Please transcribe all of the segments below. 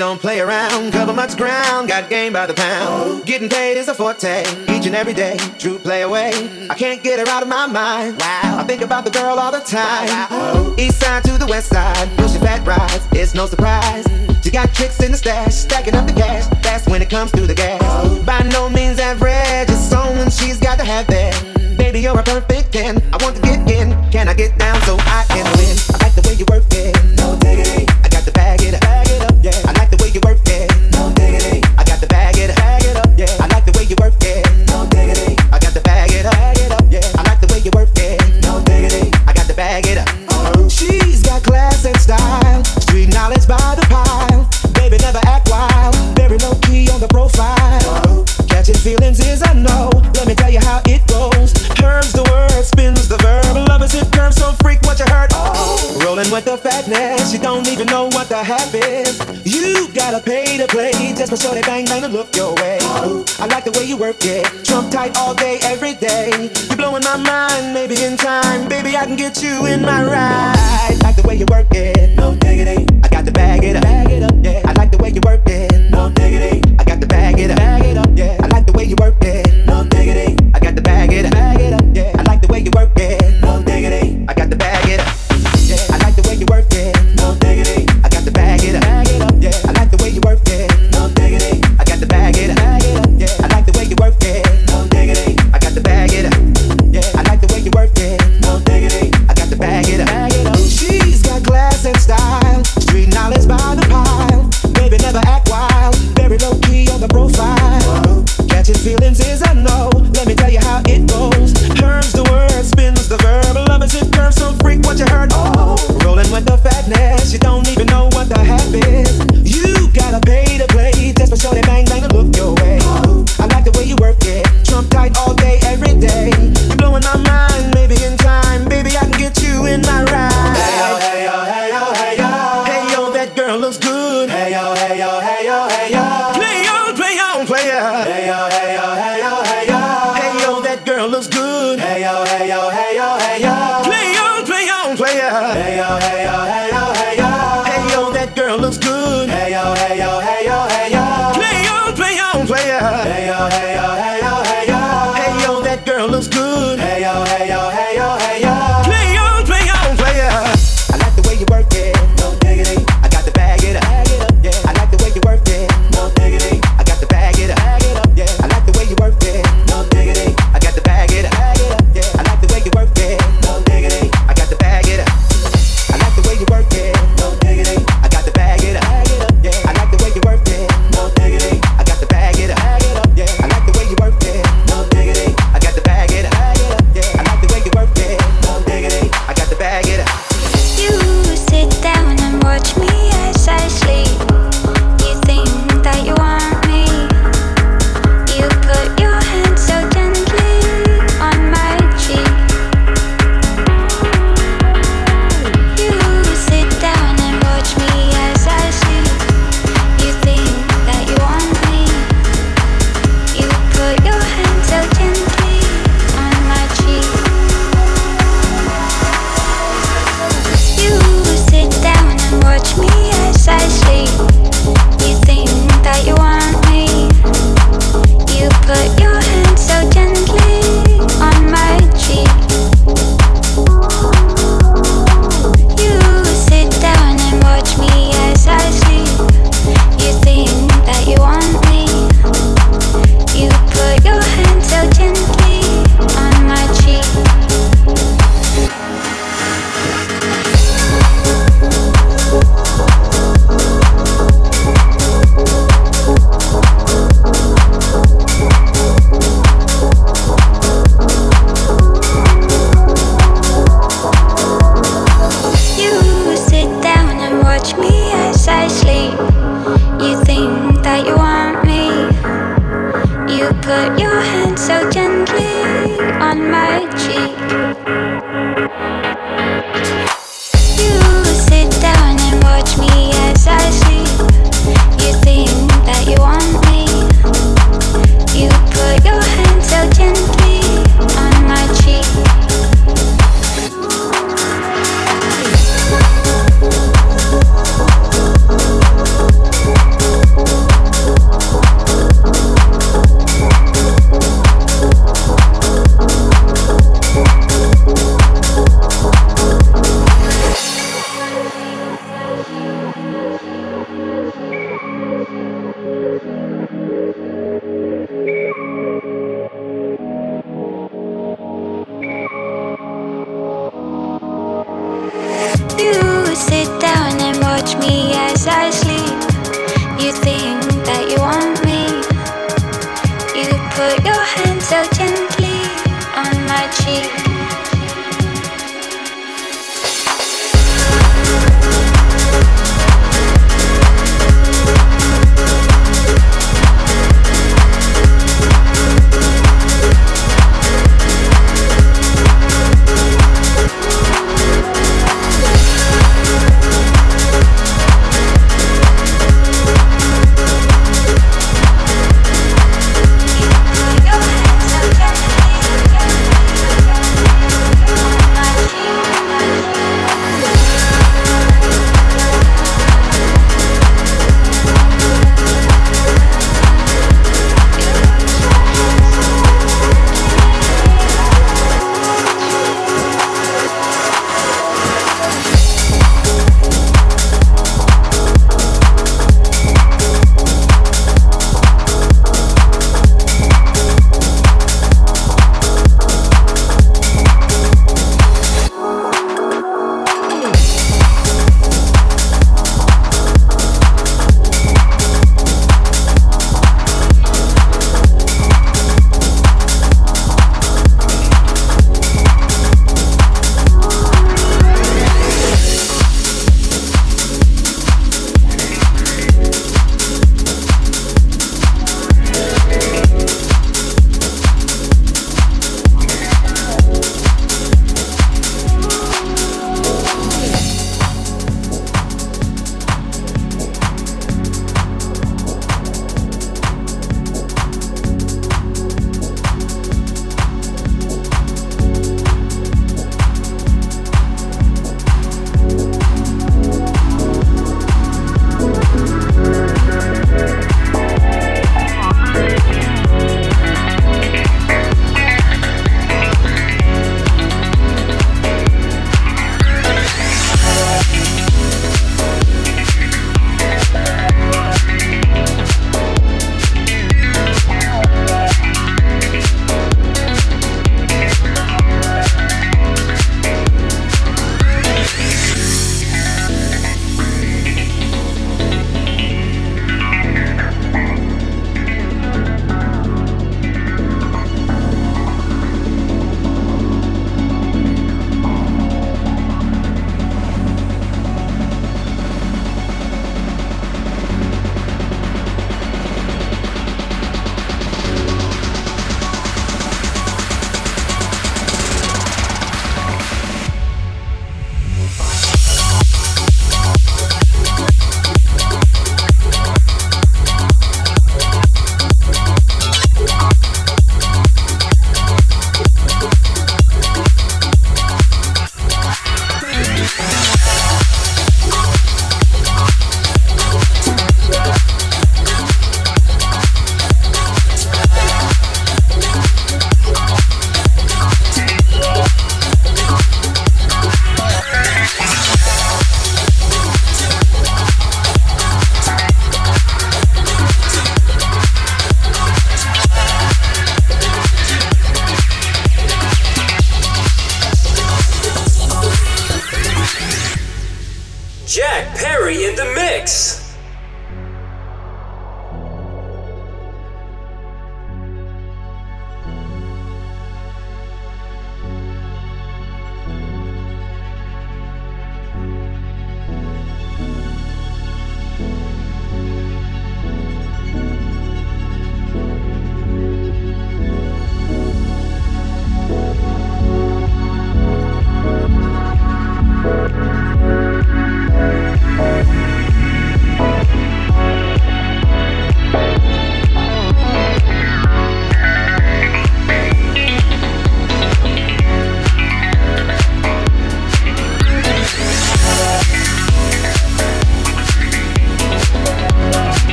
don't play around. Cover much ground, got game by the pound. Getting paid is a forte, each and every day. True play away. I can't get her out of my mind. Wow, I think about the girl all the time. East side to the west side, pushing fat rides. It's no surprise. She got tricks in the stash, stacking up the cash. That's when it comes through the gas. By no means average, it's when she's got to have that. Baby, you're a perfect ten. I want to get in. Can I get down so I can win? I like the way you work it. with the fatness. You don't even know what the half is. You gotta pay to play just for sure they bang bang to look your way. Ooh, I like the way you work it. Trump tight all day, every day. You're blowing my mind, maybe in time. Baby, I can get you in my ride. Like the way you work it. No diggity. I got to bag it up. Bag it up yeah. I like the way you work it. No diggity. I got to bag it up. Bag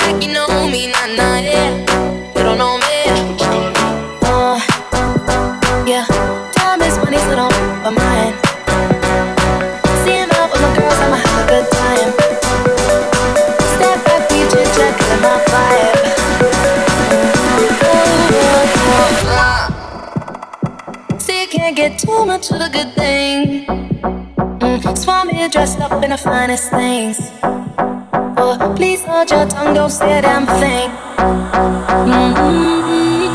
like you know me, nah nah yeah. You don't know me. Uh, yeah, time is money, so don't mine. Seeing out with my girls, I'ma have a good time. Step back, vibe. See, you can't get too much of a good thing. Mm, Swami dressed up in the finest things. Hold your tongue, don't say a damn thing. Mm-hmm.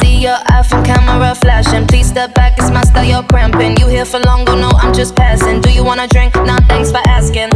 See your iPhone camera flashing. Please step back, it's my style, you're cramping. You here for long, oh no, I'm just passing. Do you wanna drink? Nah, thanks for asking.